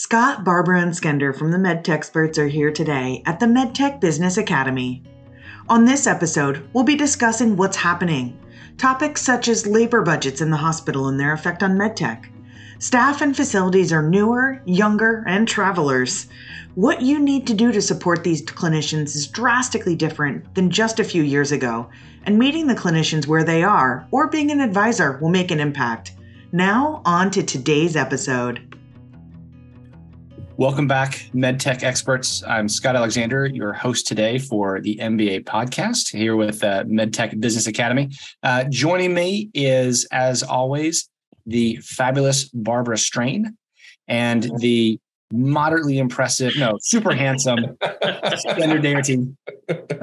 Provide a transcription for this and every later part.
Scott, Barbara, and Skender from the MedTech Experts are here today at the MedTech Business Academy. On this episode, we'll be discussing what's happening, topics such as labor budgets in the hospital and their effect on MedTech. Staff and facilities are newer, younger, and travelers. What you need to do to support these clinicians is drastically different than just a few years ago, and meeting the clinicians where they are or being an advisor will make an impact. Now, on to today's episode. Welcome back, MedTech experts. I'm Scott Alexander, your host today for the MBA podcast here with uh, MedTech Business Academy. Uh, joining me is, as always, the fabulous Barbara Strain and the moderately impressive, no, super handsome Skender Daherty,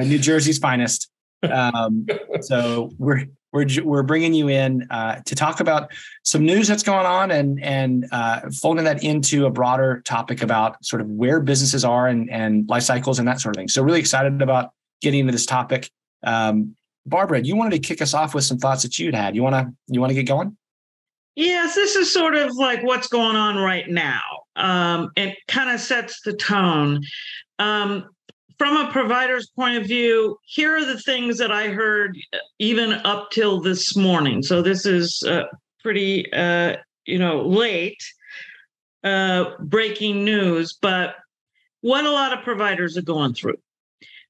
New Jersey's finest. Um, so we're we're we're bringing you in uh, to talk about some news that's going on and and uh, folding that into a broader topic about sort of where businesses are and and life cycles and that sort of thing. So really excited about getting into this topic. Um, Barbara, you wanted to kick us off with some thoughts that you'd had. You want to you want to get going? Yes, this is sort of like what's going on right now. Um, it kind of sets the tone. Um, from a provider's point of view, here are the things that I heard even up till this morning. So this is uh, pretty, uh, you know, late uh, breaking news, but what a lot of providers are going through.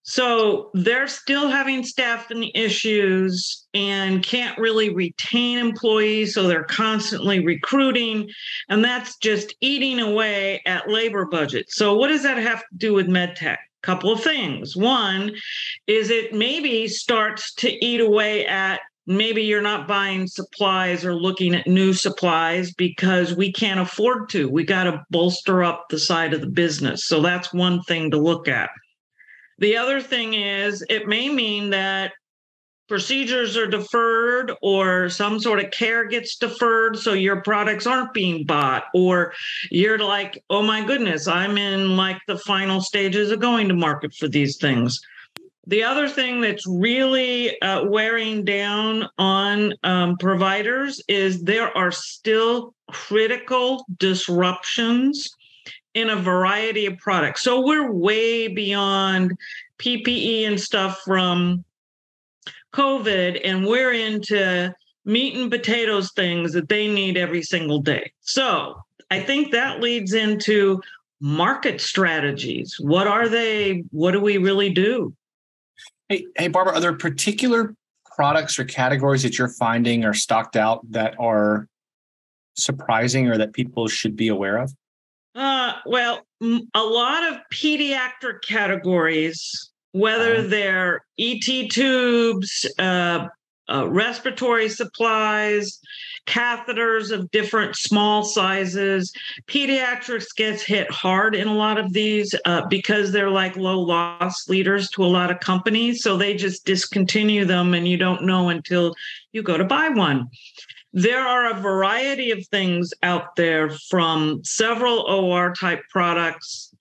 So they're still having staffing issues and can't really retain employees. So they're constantly recruiting, and that's just eating away at labor budgets. So, what does that have to do with MedTech? Couple of things. One is it maybe starts to eat away at maybe you're not buying supplies or looking at new supplies because we can't afford to. We got to bolster up the side of the business. So that's one thing to look at. The other thing is it may mean that procedures are deferred or some sort of care gets deferred so your products aren't being bought or you're like oh my goodness i'm in like the final stages of going to market for these things. The other thing that's really uh, wearing down on um, providers is there are still critical disruptions in a variety of products. So we're way beyond ppe and stuff from COVID and we're into meat and potatoes things that they need every single day. So I think that leads into market strategies. What are they? What do we really do? Hey, hey, Barbara, are there particular products or categories that you're finding are stocked out that are surprising or that people should be aware of? Uh, well, a lot of pediatric categories whether uh-huh. they're ET tubes, uh, uh, respiratory supplies, catheters of different small sizes. Pediatrics gets hit hard in a lot of these uh, because they're like low loss leaders to a lot of companies. So they just discontinue them and you don't know until you go to buy one. There are a variety of things out there from several OR type products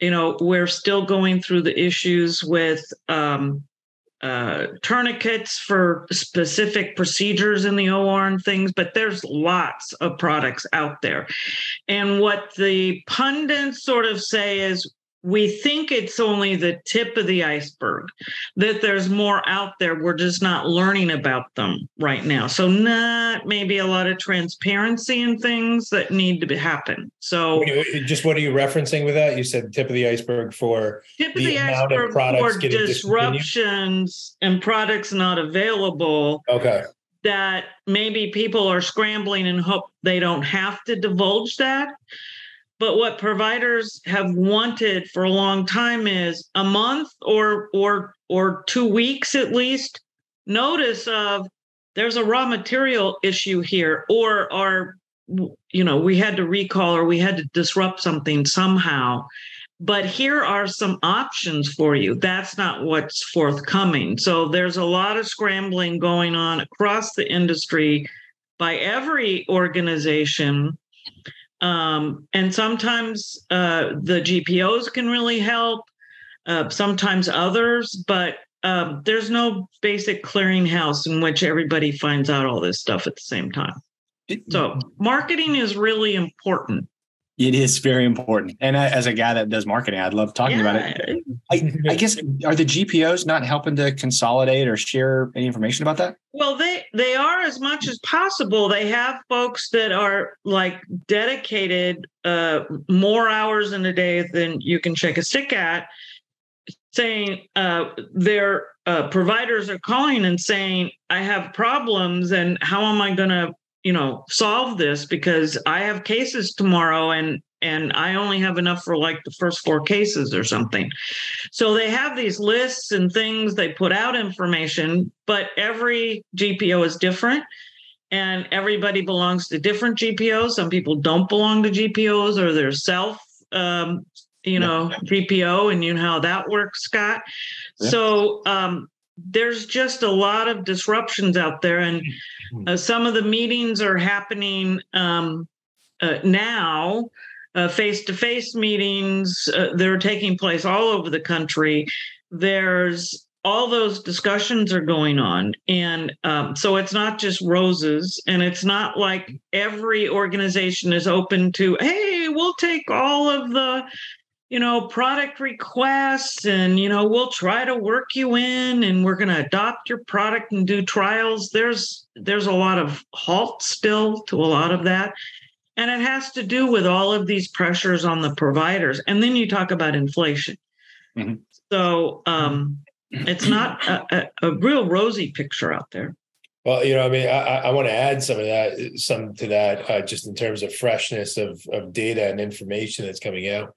you know, we're still going through the issues with um, uh, tourniquets for specific procedures in the OR and things, but there's lots of products out there. And what the pundits sort of say is we think it's only the tip of the iceberg, that there's more out there. We're just not learning about them right now. So, not maybe a lot of transparency and things that need to happen. So, just what are you referencing with that? You said tip of the iceberg for tip of the, the iceberg for disruptions and products not available. Okay. That maybe people are scrambling and hope they don't have to divulge that. But what providers have wanted for a long time is a month or or or two weeks at least notice of there's a raw material issue here or or you know we had to recall or we had to disrupt something somehow. But here are some options for you. That's not what's forthcoming. So there's a lot of scrambling going on across the industry by every organization um, and sometimes uh, the GPOs can really help, uh, sometimes others, but um, there's no basic clearinghouse in which everybody finds out all this stuff at the same time. So marketing is really important. It is very important. And I, as a guy that does marketing, I'd love talking yeah. about it. I, I, guess are the GPOs not helping to consolidate or share any information about that? Well, they they are as much as possible. They have folks that are like dedicated uh, more hours in a day than you can shake a stick at, saying uh, their uh, providers are calling and saying, "I have problems, and how am I going to you know solve this because i have cases tomorrow and and i only have enough for like the first four cases or something. So they have these lists and things they put out information but every gpo is different and everybody belongs to different gpos some people don't belong to gpos or they're self um, you know gpo and you know how that works scott. Yeah. so um, there's just a lot of disruptions out there and uh, some of the meetings are happening um, uh, now, face to face meetings. Uh, they're taking place all over the country. There's all those discussions are going on. And um, so it's not just roses. And it's not like every organization is open to, hey, we'll take all of the you know, product requests and, you know, we'll try to work you in and we're going to adopt your product and do trials. There's, there's a lot of halt still to a lot of that. And it has to do with all of these pressures on the providers. And then you talk about inflation. Mm-hmm. So um, it's not a, a, a real rosy picture out there. Well, you know, I mean, I, I want to add some of that, some to that, uh, just in terms of freshness of of data and information that's coming out.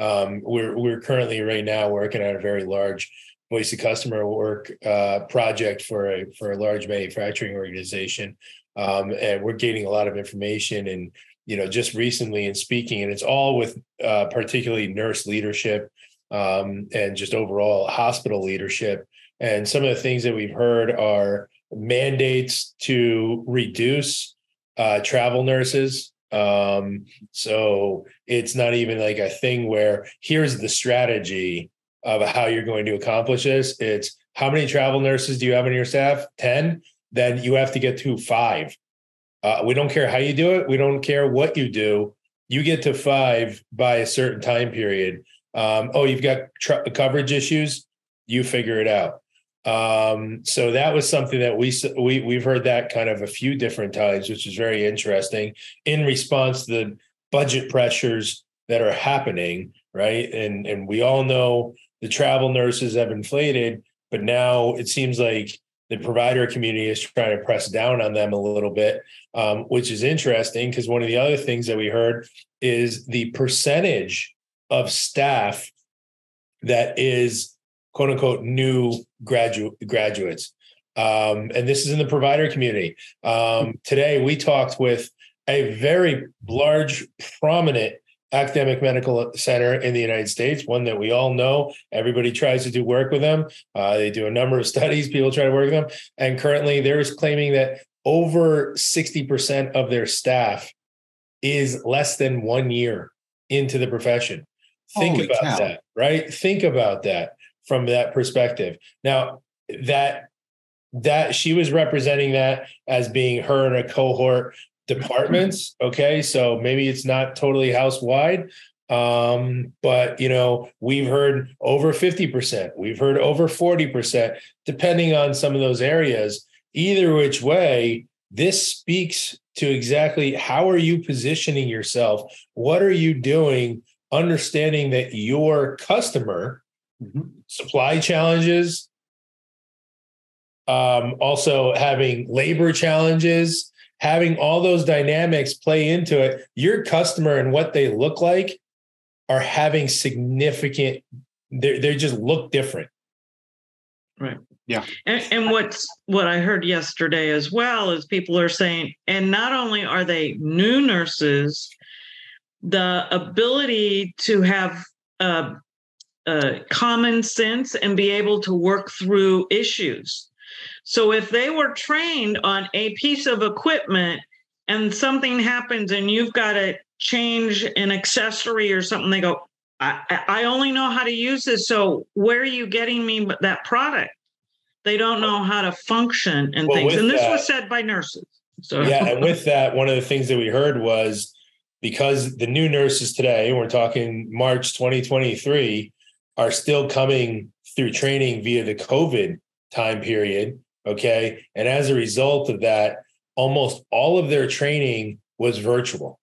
Um, we're we're currently right now working on a very large voice of customer work uh, project for a for a large manufacturing organization, um, and we're gaining a lot of information and you know just recently in speaking, and it's all with uh, particularly nurse leadership um, and just overall hospital leadership. And some of the things that we've heard are mandates to reduce uh, travel nurses um, so it's not even like a thing where here's the strategy of how you're going to accomplish this. It's how many travel nurses do you have on your staff? 10? Then you have to get to five. Uh, we don't care how you do it. We don't care what you do. You get to five by a certain time period. Um, oh, you've got tr- coverage issues. You figure it out. Um, so that was something that we we we've heard that kind of a few different times, which is very interesting in response to the budget pressures that are happening, right? And and we all know the travel nurses have inflated, but now it seems like the provider community is trying to press down on them a little bit, um, which is interesting because one of the other things that we heard is the percentage of staff that is quote unquote new graduate graduates. Um, and this is in the provider community. Um, today, we talked with a very large, prominent academic medical center in the United States, one that we all know. Everybody tries to do work with them. Uh, they do a number of studies, people try to work with them. And currently, they're claiming that over 60% of their staff is less than one year into the profession. Think Holy about cow. that, right? Think about that from that perspective. Now that that she was representing that as being her and a cohort departments. Okay, so maybe it's not totally house wide, um, but you know we've heard over fifty percent, we've heard over forty percent, depending on some of those areas. Either which way, this speaks to exactly how are you positioning yourself? What are you doing? Understanding that your customer mm-hmm. supply challenges, um, also having labor challenges, having all those dynamics play into it. Your customer and what they look like are having significant. They they just look different. Right. Yeah. And, and what's what I heard yesterday as well is people are saying, and not only are they new nurses, the ability to have uh, uh, common sense and be able to work through issues. So if they were trained on a piece of equipment and something happens and you've got to change an accessory or something, they go, I, I only know how to use this. So where are you getting me that product? They don't know how to function and well, things. And this that, was said by nurses. So yeah, and with that, one of the things that we heard was because the new nurses today, we're talking March 2023, are still coming through training via the COVID time period. Okay. And as a result of that, almost all of their training was virtual.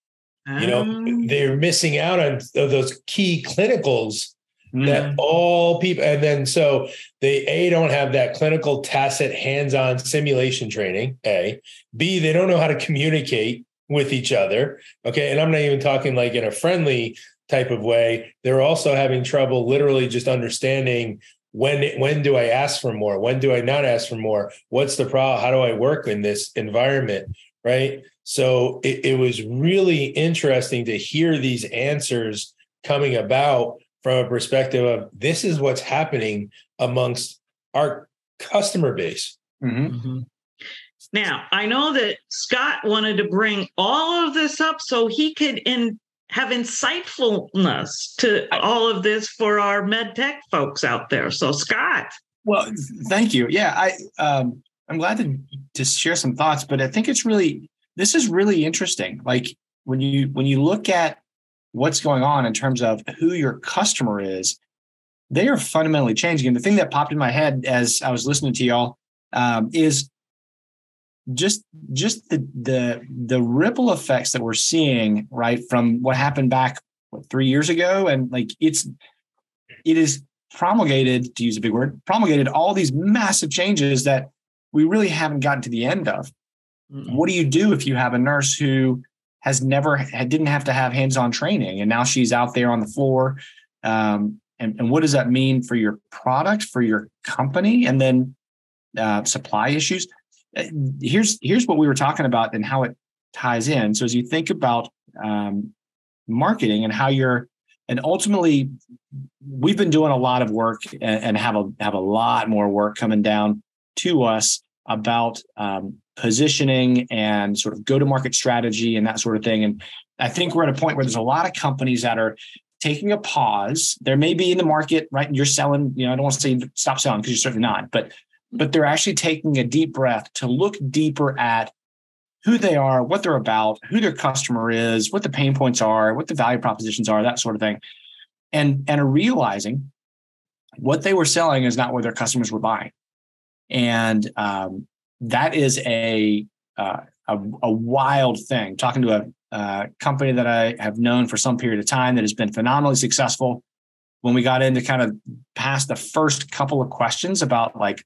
Um, you know, um. they're missing out on those key clinicals mm. that all people, and then so they A, don't have that clinical tacit hands on simulation training. A, B, they don't know how to communicate with each other. Okay. And I'm not even talking like in a friendly type of way. They're also having trouble literally just understanding when when do I ask for more? When do I not ask for more? What's the problem? How do I work in this environment? Right. So it, it was really interesting to hear these answers coming about from a perspective of this is what's happening amongst our customer base. Mm-hmm. Mm-hmm. Now, I know that Scott wanted to bring all of this up so he could in have insightfulness to all of this for our med tech folks out there. So, Scott. Well, thank you. Yeah, I um, I'm glad to to share some thoughts, but I think it's really this is really interesting. Like when you when you look at what's going on in terms of who your customer is, they are fundamentally changing. And the thing that popped in my head as I was listening to y'all um, is just just the the the ripple effects that we're seeing right from what happened back what, three years ago? And like it's it is promulgated to use a big word promulgated all these massive changes that we really haven't gotten to the end of. Mm-hmm. what do you do if you have a nurse who has never didn't have to have hands-on training and now she's out there on the floor? Um, and, and what does that mean for your product for your company? And then uh, supply issues here's here's what we were talking about and how it ties in. So as you think about um, marketing and how you're and ultimately we've been doing a lot of work and, and, have a have a lot more work coming down to us about um, positioning and sort of go to market strategy and that sort of thing. And i think we're at a point where there's a lot of companies that are taking a pause. There may be in the market right? You're selling you know i don't want to say stop selling because you're certainly not but but they're actually taking a deep breath to look deeper at who they are, what they're about, who their customer is, what the pain points are, what the value propositions are, that sort of thing. And, and are realizing what they were selling is not what their customers were buying. And um, that is a, uh, a, a wild thing. Talking to a, a company that I have known for some period of time that has been phenomenally successful. When we got into kind of past the first couple of questions about like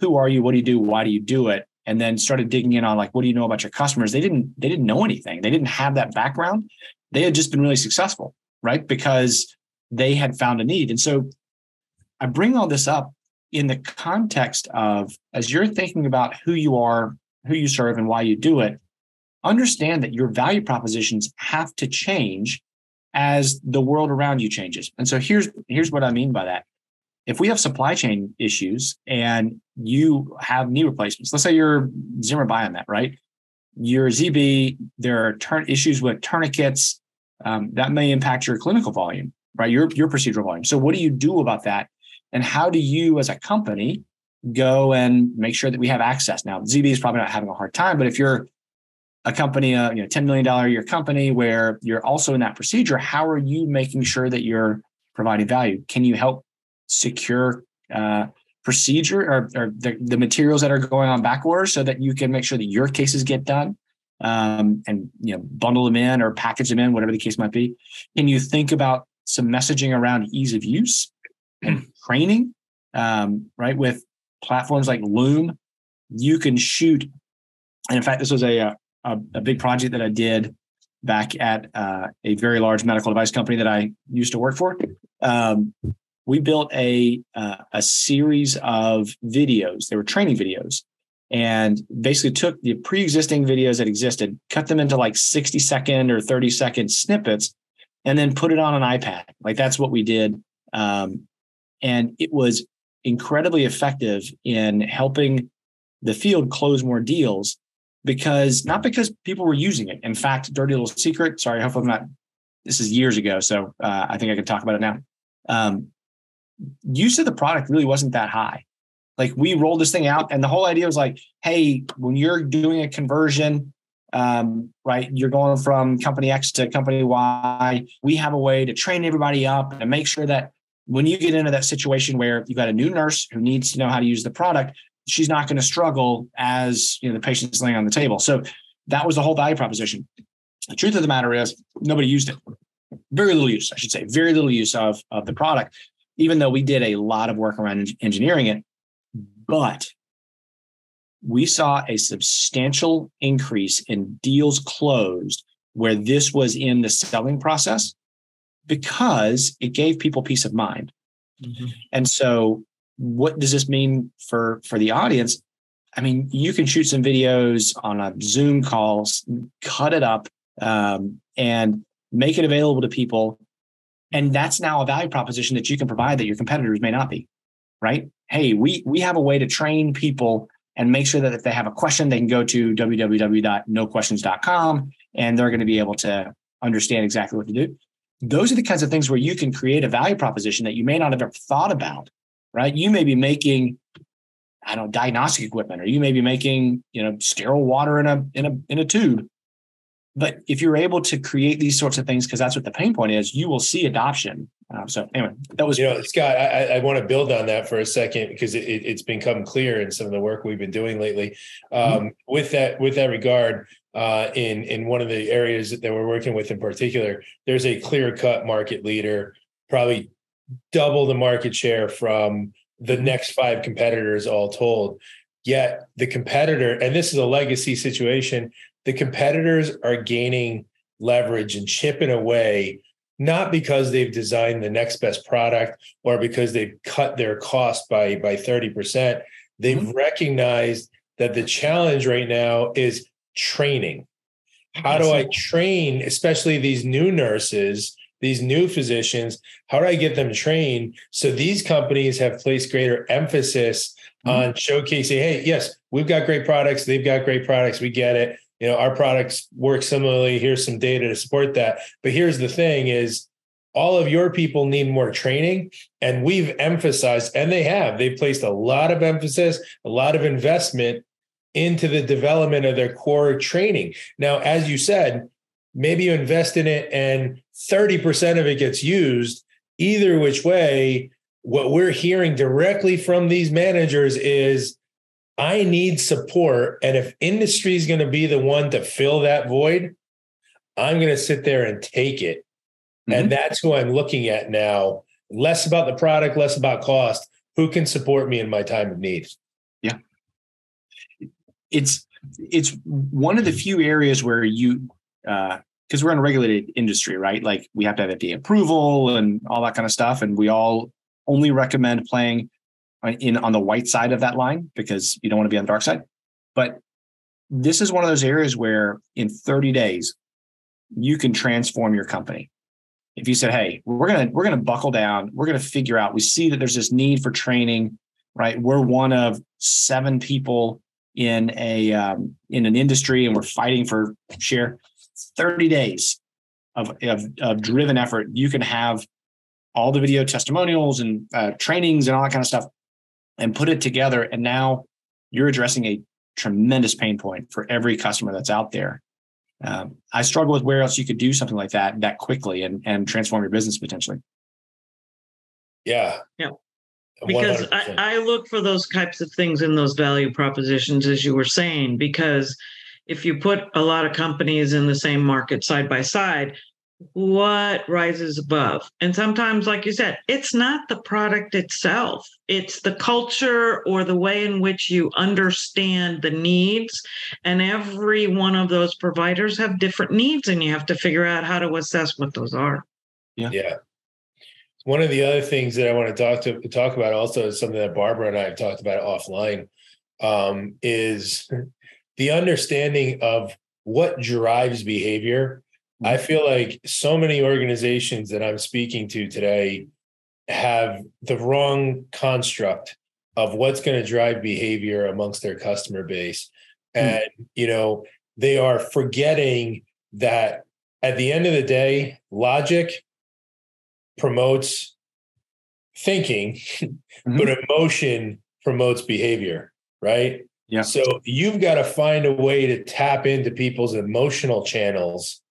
who are you? What do you do? Why do you do it? And then started digging in on like, what do you know about your customers? They didn't, they didn't know anything. They didn't have that background. They had just been really successful, right? Because they had found a need. And so I bring all this up in the context of as you're thinking about who you are, who you serve, and why you do it, understand that your value propositions have to change as the world around you changes. And so here's here's what I mean by that if we have supply chain issues and you have knee replacements, let's say you're Zimmer Biomet, right? Your ZB, there are turn issues with tourniquets um, that may impact your clinical volume, right? Your your procedural volume. So what do you do about that? And how do you, as a company, go and make sure that we have access? Now, ZB is probably not having a hard time, but if you're a company, a you know, $10 million a year company where you're also in that procedure, how are you making sure that you're providing value? Can you help secure uh, procedure or, or the, the, materials that are going on back order so that you can make sure that your cases get done um, and you know bundle them in or package them in whatever the case might be. Can you think about some messaging around ease of use and training um, right with platforms like loom? You can shoot and in fact this was a, a, a big project that i did back at uh, a very large medical device company that i used to work for. Um, we built a uh, a series of videos. They were training videos, and basically took the pre-existing videos that existed, cut them into like sixty second or thirty second snippets, and then put it on an iPad. Like that's what we did, um, and it was incredibly effective in helping the field close more deals because not because people were using it. In fact, dirty little secret. Sorry, hopefully I'm not. This is years ago, so uh, I think I can talk about it now. Um, use of the product really wasn't that high. Like we rolled this thing out, and the whole idea was like, hey, when you're doing a conversion um, right? You're going from company X to company Y. We have a way to train everybody up and make sure that when you get into that situation where you've got a new nurse who needs to know how to use the product, she's not going to struggle as you know the patient's laying on the table. So that was the whole value proposition. The truth of the matter is nobody used it. Very little use, I should say, very little use of, of the product, even though we did a lot of work around engineering it. But we saw a substantial increase in deals closed where this was in the selling process because it gave people peace of mind. Mm-hmm. And so what does this mean for for the audience? I mean, you can shoot some videos on a Zoom call, cut it up, um, and make it available to people. And that's now a value proposition that you can provide that your competitors may not be. Right? Hey, we we have a way to train people and make sure that if they have a question, they can go to www.noquestions.com and they're going to be able to understand exactly what to do. Those are the kinds of things where you can create a value proposition that you may not have ever thought about, right? You may be making, I don't know, diagnostic equipment, or you may be making, you know, sterile water in a in a in a tube. But if you're able to create these sorts of things, because that's what the pain point is, you will see adoption um, so anyway, that was you know Scott. I, I want to build on that for a second because it, become clear in some of the work we've been doing lately. Mm-hmm. Um, mm-hmm. With that, with that regard, uh, in in one of the areas that we're working with in particular, there's a clear cut market leader, probably double the market share from the next five competitors all told. Yet the competitor, and this is a legacy situation, the competitors are gaining leverage and chipping away not because they've designed the next best product or because they've cut their cost by by 30%. They've mm-hmm. recognized that the challenge right now is training. How do I train, especially these new nurses, these new physicians? How do I get them trained? So these companies have placed greater emphasis mm-hmm. on showcasing, hey, yes, we've got great products. They've got great products. We get it you know our products work similarly. Here's some data to support that. But here's the thing is all of your people need more training and we've emphasized and they have they've placed a lot of emphasis a lot of investment into the development of their core training. Now as you said maybe you invest in it and 30% of it gets used. Either which way what we're hearing directly from these managers is I need support. And if industry is going to be the one to fill that void, I'm going to sit there and take it. Mm-hmm. And that's who I'm looking at now. Less about the product, less about cost. Who can support me in my time of need? Yeah. It's it's one of the few areas where you uh because we're in a regulated industry, right? Like we have to have FDA approval and all that kind of stuff. And we all only recommend playing in on the white side of that line because you don't want to be on the dark side. But this is one of those areas where in 30 days you can transform your company. If you said, "Hey, we're gonna we're gonna buckle down, we're gonna figure out. We see that there's this need for training, right? We're one of seven people in a um, in an industry, and we're fighting for share. 30 days of, of, of driven effort, you can have all the video testimonials and uh, trainings and all that kind of stuff and put it together. And now you're addressing a tremendous pain point for every customer that's out there. Um, I struggle with where else you could do something like that that quickly and and transform your business potentially. Yeah. Yeah. Because I, I look for those types of things in those value propositions, as you were saying, because if you put a lot of companies in the same market side by side, what rises above. And sometimes, like you said, it's not the product itself, it's the culture or the way in which you understand the needs. And every one of those providers have different needs, and you have to figure out how to assess what those are. Yeah. Yeah. One of the other things that I want to talk to talk about also is something that Barbara and I have talked about offline um, is the understanding of what drives behavior I feel like so many organizations that I'm speaking to today have the wrong construct of what's going to drive behavior amongst their customer base. Hmm. And, mm. you know, they are forgetting that at the end of the day, logic promotes thinking, mm-hmm. but emotion promotes behavior, right? Yeah. So you've got to find a way to tap into people's emotional channels.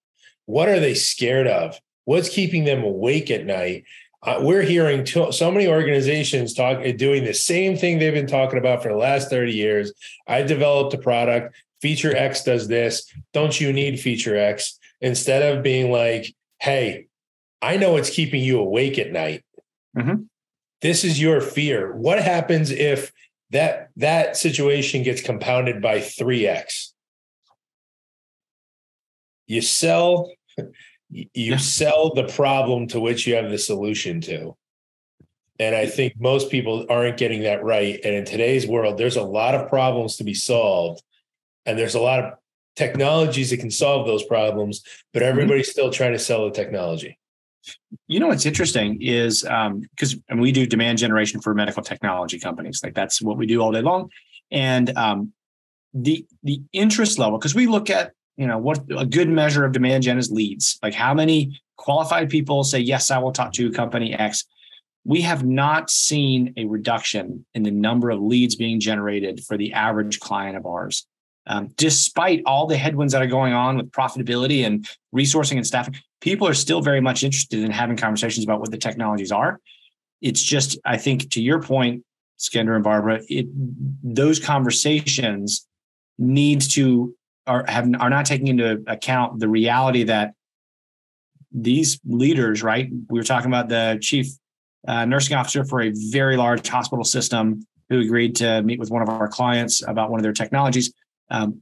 What are they scared of? What's keeping them awake at night? Uh, we're hearing to, so many organizations talk doing the same thing they've been talking about for the last 30 years. I developed a product. Feature X does this. Don't you need Feature X? Instead of being like, hey, I know it's keeping you awake at night. Mhm. This is your fear. What happens if that that situation gets compounded by 3x? You sell you Yeah. sell the problem to which you have the solution to. And I think most people aren't getting that right. And in today's world, there's a lot of problems to be solved. And there's a lot of technologies that can solve those problems, but everybody's still trying to sell the technology. You know what's interesting is because and we do demand generation for medical technology companies. Like that's what we do all day long. And um, the the interest level, because we look at you know what a good measure of demand gen is leads. Like how many qualified people say yes, I will talk to company X. We have not seen a reduction in the number of leads being generated for the average client of ours. Um, despite all the headwinds that are going on with profitability and resourcing and staffing, people are still very much interested in having conversations about what the technologies are. It's just, I think, to your point, Skender and Barbara, it those conversations need to are have are not taking into account the reality that these leaders, right? We were talking about the chief uh, nursing officer for a very large hospital system who agreed to meet with one of our clients about one of their technologies. Um,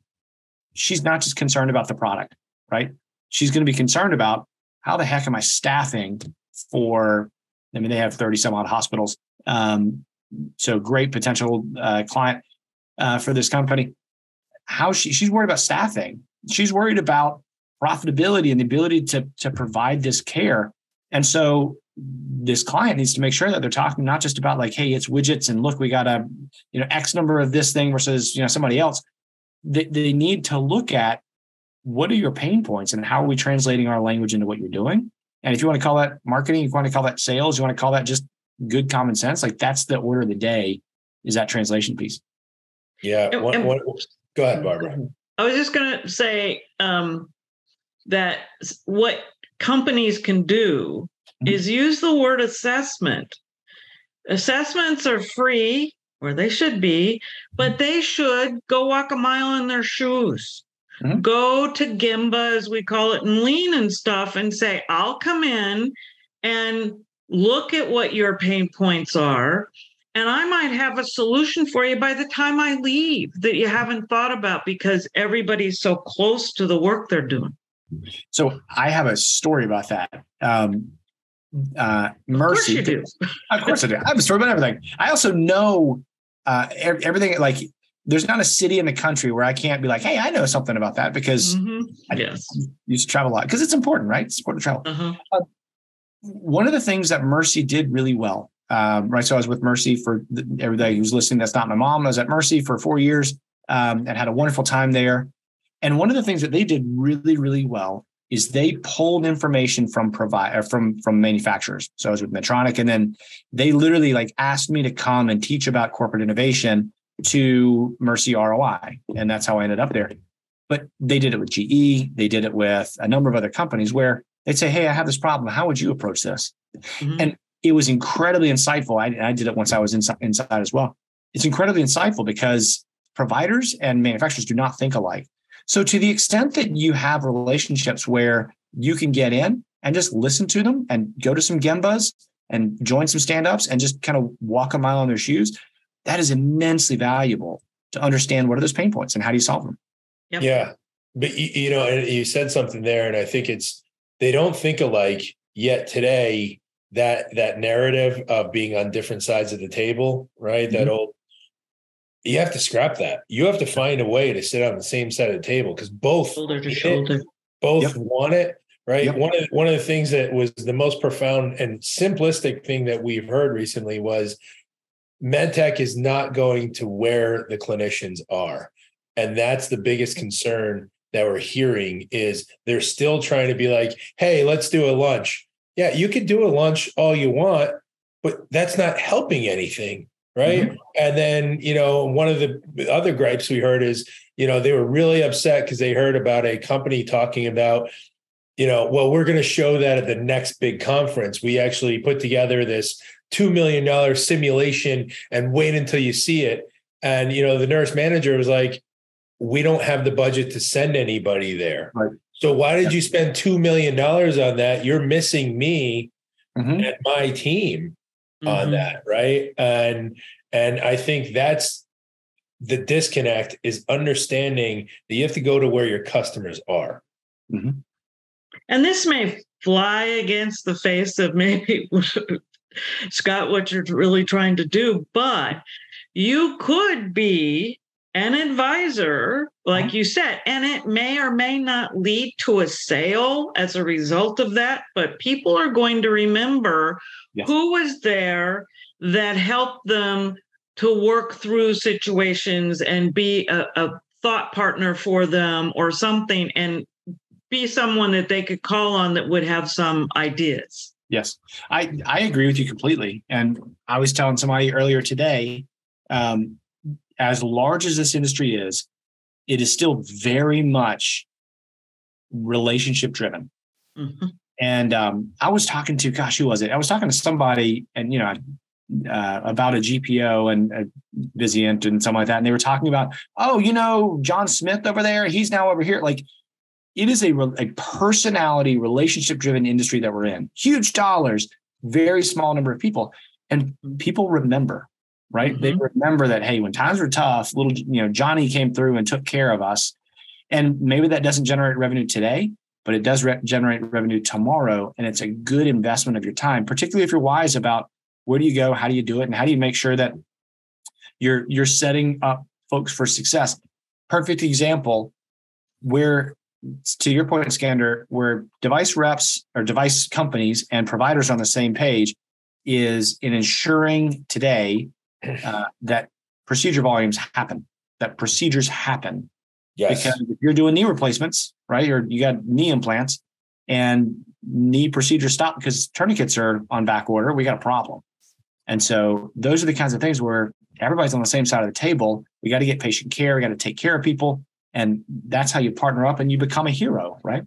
she's not just concerned about the product, right? She's going to be concerned about how the heck am I staffing for? I mean, they have 30 some odd hospitals. Um, so great potential uh, client uh, for this company. How she she's worried about staffing. She's worried about profitability and the ability to to provide this care. And so this client needs to make sure that they're talking not just about like, hey, it's widgets and look, we got a you know X number of this thing versus you know somebody else. They they need to look at what are your pain points and how are we translating our language into what you're doing. And if you want to call that marketing, you want to call that sales, you want to call that just good common sense, like that's the order of the day is that translation piece. Yeah. And- One, and- one, go ahead, Barbara. I was just going to say um, that what companies can do Mhm. is use the word assessment. Assessments are free, or they should be, but they should go walk a mile in their shoes. Mhm. Go to Gemba, as we call it, and lean and stuff, and say, I'll come in and look at what your pain points are. And I might have a solution for you by the time I leave that you haven't thought about because everybody's so close to the work they're doing. So I have a story about that. Um, uh, Of course Mercy, you do. Of course I do. I have a story about everything. I also know uh, everything. Like, there's not a city in the country where I can't be like, "Hey, I know something about that," because Mhm. I Yes. used to travel a lot because it's important, right? It's important to travel. One of the things that Mercy did really well, um, right? So I was with Mercy for the, everybody who's listening. That's not my mom. I was at Mercy for four years um, and had a wonderful time there. And one of the things that they did really, really well is they pulled information from provide from from manufacturers. So I was with Medtronic, and then they literally like asked me to come and teach about corporate innovation to Mercy ROI, and that's how I ended up there. But they did it with GE, they did it with a number of other companies where they'd say, "Hey, I have this problem. How would you approach this?" Mhm. And it was incredibly insightful. I, I did it once I was inside, inside as well. It's incredibly insightful because providers and manufacturers do not think alike. So, to the extent that you have relationships where you can get in and just listen to them and go to some Gembas and join some stand ups and just kind of walk a mile in their shoes, that is immensely valuable to understand what are those pain points and how do you solve them. Yep. Yeah. But you, you know, you said something there, and I think it's they don't think alike yet today. That that narrative of being on different sides of the table, right? That Mhm. old you have to scrap that. You have to find a way to sit on the same side of the table because both Shoulder to shoulder. both Yep. want it, right? Yep. One of the, one of the things that was the most profound and simplistic thing that we've heard recently was medtech is not going to where the clinicians are. And that's the biggest concern that we're hearing is they're still trying to be like, hey, let's do a lunch. Yeah, you could do a lunch all you want, but that's not helping anything, right? Mm-hmm. And then, you know, one of the other gripes we heard is, you know, they were really upset because they heard about a company talking about, you know, well, we're going to show that at the next big conference. We actually put together this $2 million simulation and wait until you see it. And, you know, the nurse manager was like, we don't have the budget to send anybody there. Right. So why did you spend $2 million on that? You're missing me mm-hmm. and my team mm-hmm. on that. Right. And, and I think that's the disconnect is understanding that you have to go to where your customers are. Mm-hmm. And this may fly against the face of maybe Scott, what you're really trying to do, but you could be an advisor, like uh-huh. you said, and it may or may not lead to a sale as a result of that, but people are going to remember who was there that helped them to work through situations and be a, a thought partner for them or something and be someone that they could call on that would have some ideas. Yes, I I agree with you completely. And I was telling somebody earlier today, um, as large as this industry is, it is still very much relationship driven. Mm-hmm. And um, I was talking to, gosh, who was it? I was talking to somebody, and you know, uh, about a GPO and a Vizient and something like that, and they were talking about, oh, you know, John Smith over there, he's now over here. Like it is a, a personality relationship driven industry that we're in huge dollars very small number of people and people remember right? Mm-hmm. they remember that hey when times were tough little you know johnny came through and took care of us. And maybe that doesn't generate revenue today but it does re- generate revenue tomorrow. And it's a good investment of your time particularly if you're wise about where do you go how do you do it and how do you make sure that you're you're setting up folks for success. Perfect example where to your point, Skander, where device reps or device companies and providers are on the same page is in ensuring today uh, that procedure volumes happen, that procedures happen. Yes. Because if you're doing knee replacements, right, or you got knee implants and knee procedures stop because tourniquets are on back order, we got a problem. And so those are the kinds of things where everybody's on the same side of the table. We got to get patient care. We got to take care of people and that's how you partner up and you become a hero right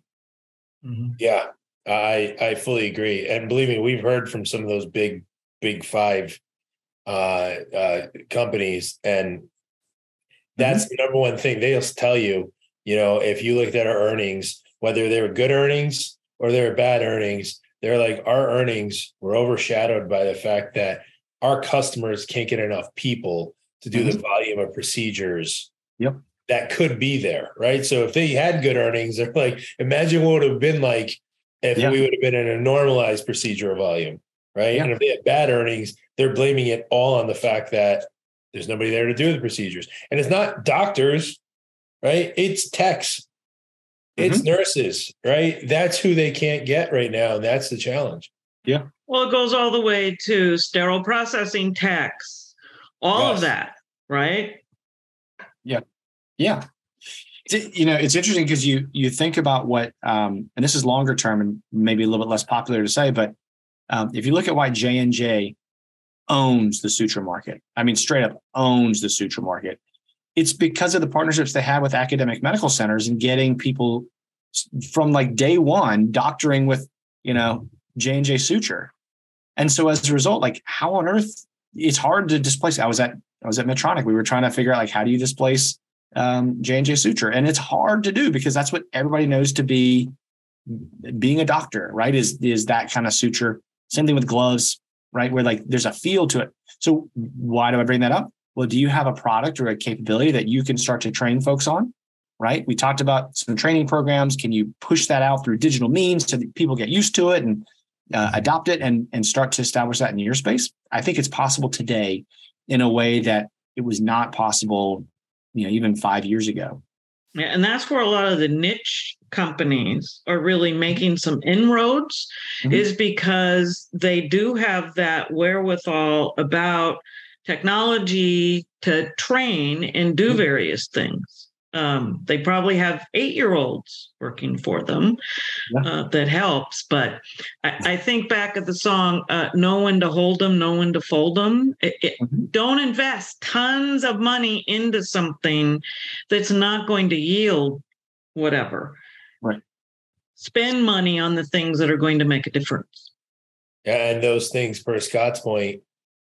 mm-hmm. yeah i i fully agree and believe me we've heard from some of those big big five uh, uh, companies and that's mm-hmm. the number one thing they'll tell you you know if you looked at our earnings whether they were good earnings or they were bad earnings they're like our earnings were overshadowed by the fact that our customers can't get enough people to do mm-hmm. the volume of procedures yep that could be there, right? So if they had good earnings, they're like, imagine what would have been like if yeah. we would have been in a normalized procedure volume, right? Yeah. And if they had bad earnings, they're blaming it all on the fact that there's nobody there to do the procedures. And it's not doctors, right? It's techs, it's mm-hmm. nurses, right? That's who they can't get right now. And that's the challenge. Yeah. Well, it goes all the way to sterile processing techs, all yes. of that, right? Yeah. Yeah. You know, it's interesting because you you think about what, um, and this is longer term and maybe a little bit less popular to say, but um, if you look at why J and J owns the suture market, I mean, straight up owns the suture market, it's because of the partnerships they have with academic medical centers and getting people from like day one doctoring with you know J and J suture, and so as a result, like how on earth it's hard to displace. I was at I was at Medtronic. We were trying to figure out like how do you displace um, J&J Suture. And it's hard to do because that's what everybody knows to be being a doctor, right? Is, is that kind of suture. Same thing with gloves, right? Where like there's a feel to it. So why do I bring that up? Well, do you have a product or a capability that you can start to train folks on? Right. We talked about some training programs. Can you push that out through digital means so that people get used to it and uh, adopt it and, and start to establish that in your space? I think it's possible today in a way that it was not possible you know even five years ago and that's where a lot of the niche companies are really making some inroads mm-hmm. is because they do have that wherewithal about technology to train and do mm-hmm. various things Um, they probably have eight year olds working for them yeah. uh, that helps. But I, I, think back at the song, uh, Know When to Hold Them, Know When to Fold Them. It, it, mm-hmm. Don't invest tons of money into something that's not going to yield whatever. Right. Spend money on the things that are going to make a difference. Yeah, and those things, per Scott's point,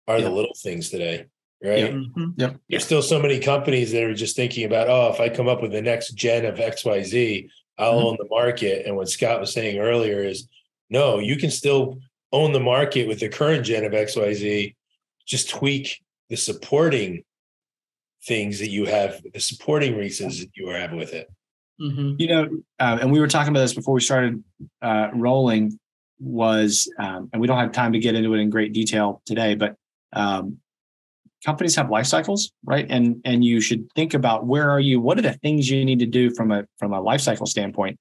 are yeah. the little things today right? Yep. Mm-hmm. yep. There's still so many companies that are just thinking about, oh, if I come up with the next gen of XYZ, I'll mm-hmm. own the market. And what Scott was saying earlier is, no, you can still own the market with the current gen of XYZ, just tweak the supporting things that you have, the supporting reasons that you have with it. Mm-hmm. You know, uh, and we were talking about this before we started uh, rolling. Was um, and we don't have time to get into it in great detail today, but um, companies have life cycles, right? And and you should think about where are you? What are the things you need to do from a from a life cycle standpoint,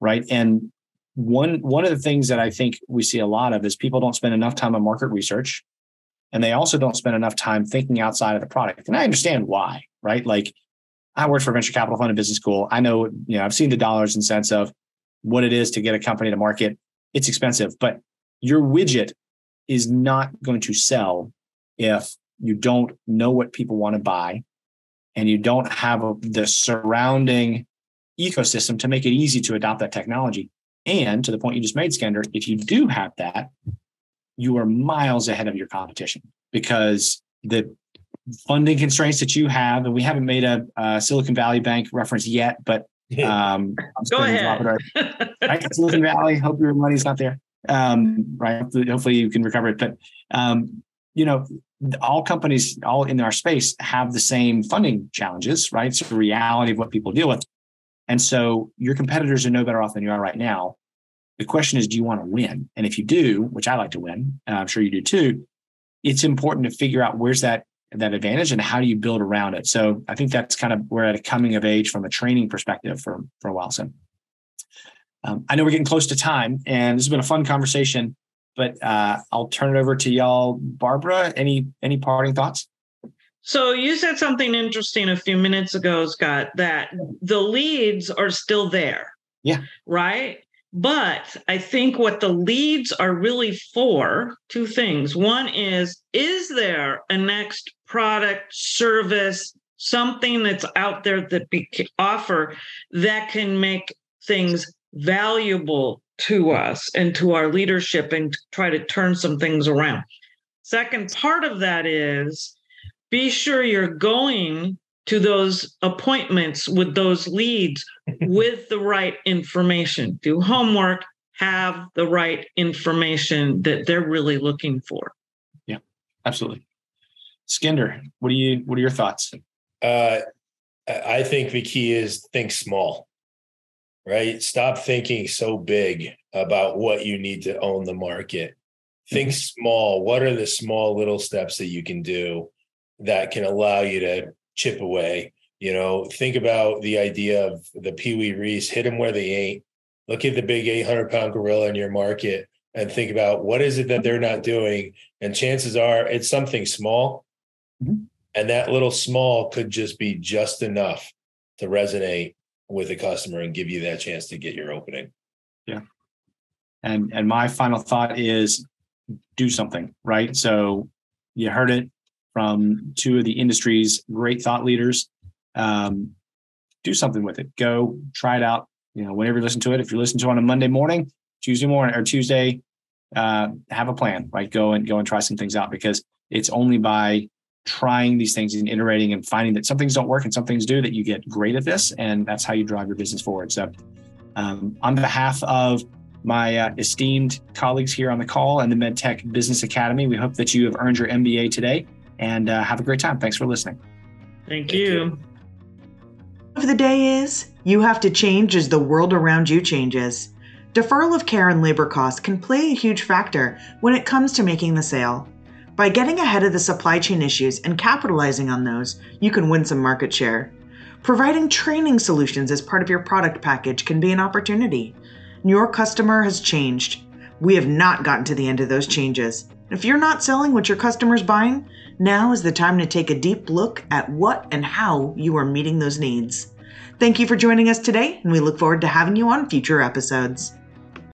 right? And one one of the things that I think we see a lot of is people don't spend enough time on market research, and they also don't spend enough time thinking outside of the product. And I understand why, right? Like I worked for a venture capital fund and business school. I know, you know, I've seen the dollars and cents of what it is to get a company to market. It's expensive, but your widget is not going to sell if you don't know what people want to buy, and you don't have a, the surrounding ecosystem to make it easy to adopt that technology. And to the point you just made, Skender, if you do have that, you are miles ahead of your competition because the funding constraints that you have, and we haven't made a, a Silicon Valley Bank reference yet, but um, go ahead. right? Silicon Valley, hope your money's not there. Um, right. Hopefully you can recover it. But um, you know, all companies all in our space have the same funding challenges, right? It's the reality of what people deal with. And so your competitors are no better off than you are right now. The question is, do you want to win? And if you do, which I like to win, and I'm sure you do too, it's important to figure out where's that that advantage and how do you build around it. So I think that's kind of we're at a coming of age from a training perspective for for a while. So um, I know we're getting close to time, and this has been a fun conversation. But uh, I'll turn it over to y'all. Barbara, any any parting thoughts? So you said something interesting a few minutes ago, Scott, that the leads are still there. Yeah. Right. But I think what the leads are really for two things. One is, is there a next product, service, something that's out there that we offer that can make things valuable to us and to our leadership and try to turn some things around. Second part of that is be sure you're going to those appointments with those leads with the right information. Do homework, have the right information that they're really looking for. Yeah, absolutely. Skender, what are you what are your thoughts? Uh, I think the key is think small right? Stop thinking so big about what you need to own the market. Think mm-hmm. small. What are the small little steps that you can do that can allow you to chip away? You know, think about the idea of the Pee Wee Reese, hit them where they ain't. Look at the big 800 pound gorilla in your market and think about what is it that they're not doing. And chances are it's something small. Mm-hmm. And that little small could just be just enough to resonate with a customer and give you that chance to get your opening. Yeah. And and my final thought is do something, right? So you heard it from two of the industry's great thought leaders. Um, do something with it. Go try it out. You know, whenever you listen to it, if you listen to it on a Monday morning, Tuesday morning or Tuesday, uh, have a plan, right? Go and go and try some things out because it's only by trying these things and iterating and finding that some things don't work and some things do that you get great at this and that's how you drive your business forward. So um, on behalf of my uh, esteemed colleagues here on the call and the medtech business academy we hope that you have earned your mba today and uh, have a great time. Thanks for listening. Thank, thank you. you. Of the day is you have to change as the world around you changes. Deferral of care and labor costs can play a huge factor when it comes to making the sale by getting ahead of the supply chain issues and capitalizing on those, you can win some market share. Providing training solutions as part of your product package can be an opportunity. Your customer has changed. We have not gotten to the end of those changes. If you're not selling what your customer's buying, now is the time to take a deep look at what and how you are meeting those needs. Thank you for joining us today, and we look forward to having you on future episodes.